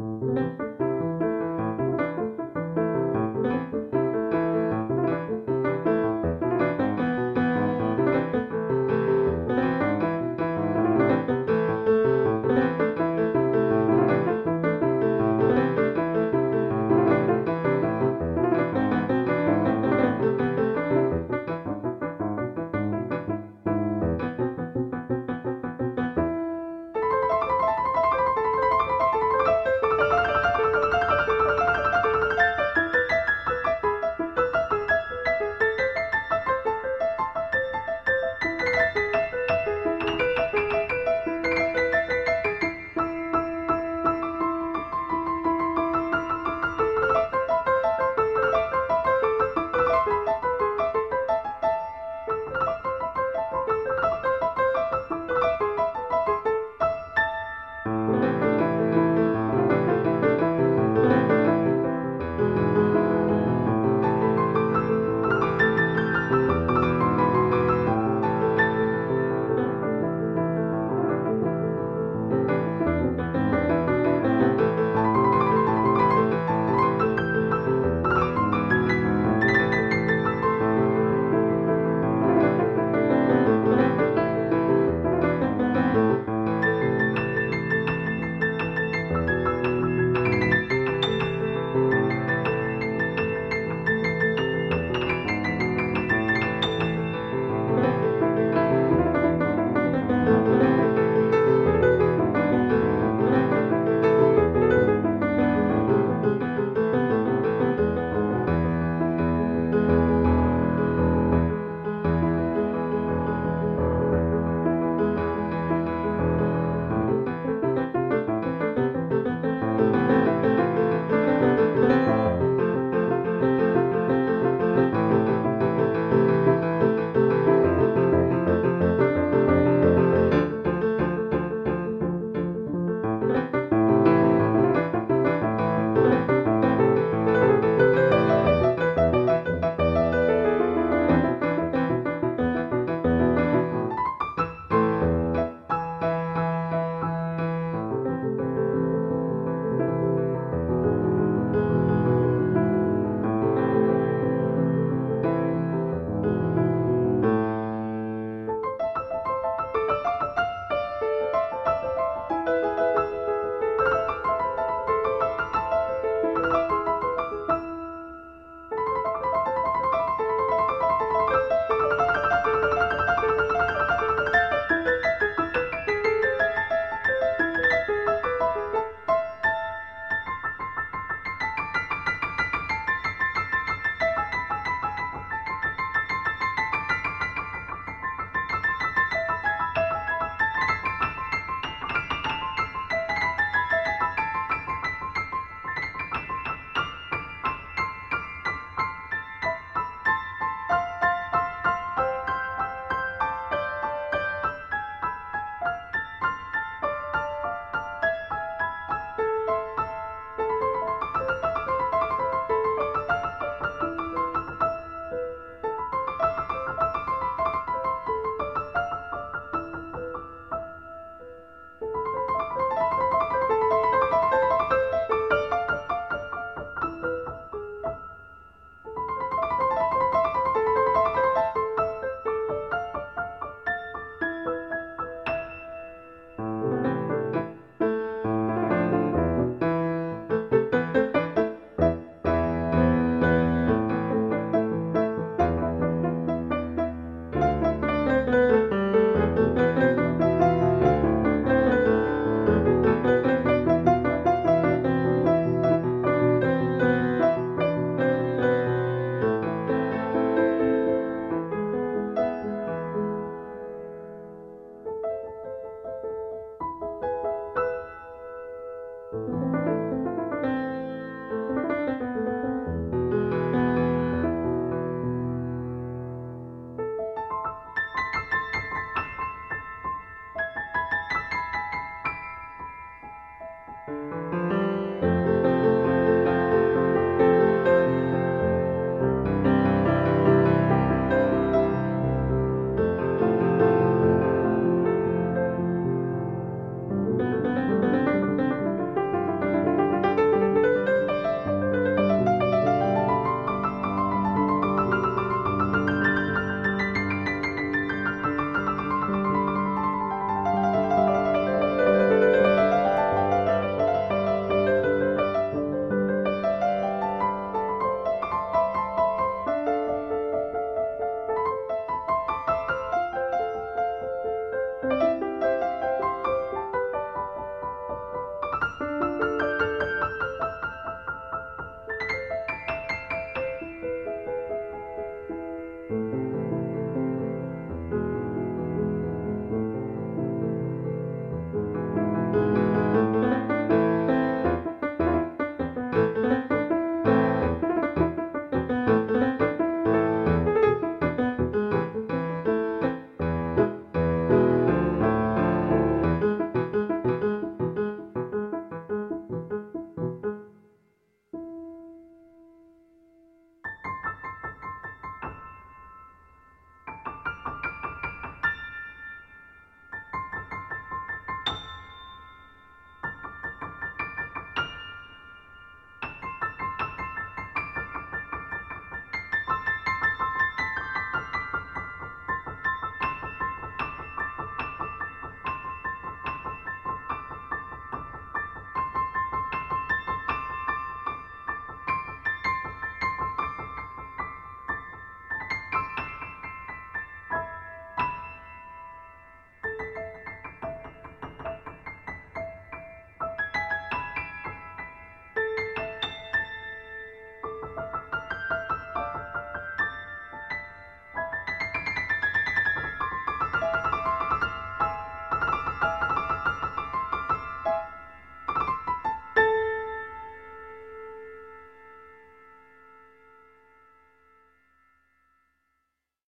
Música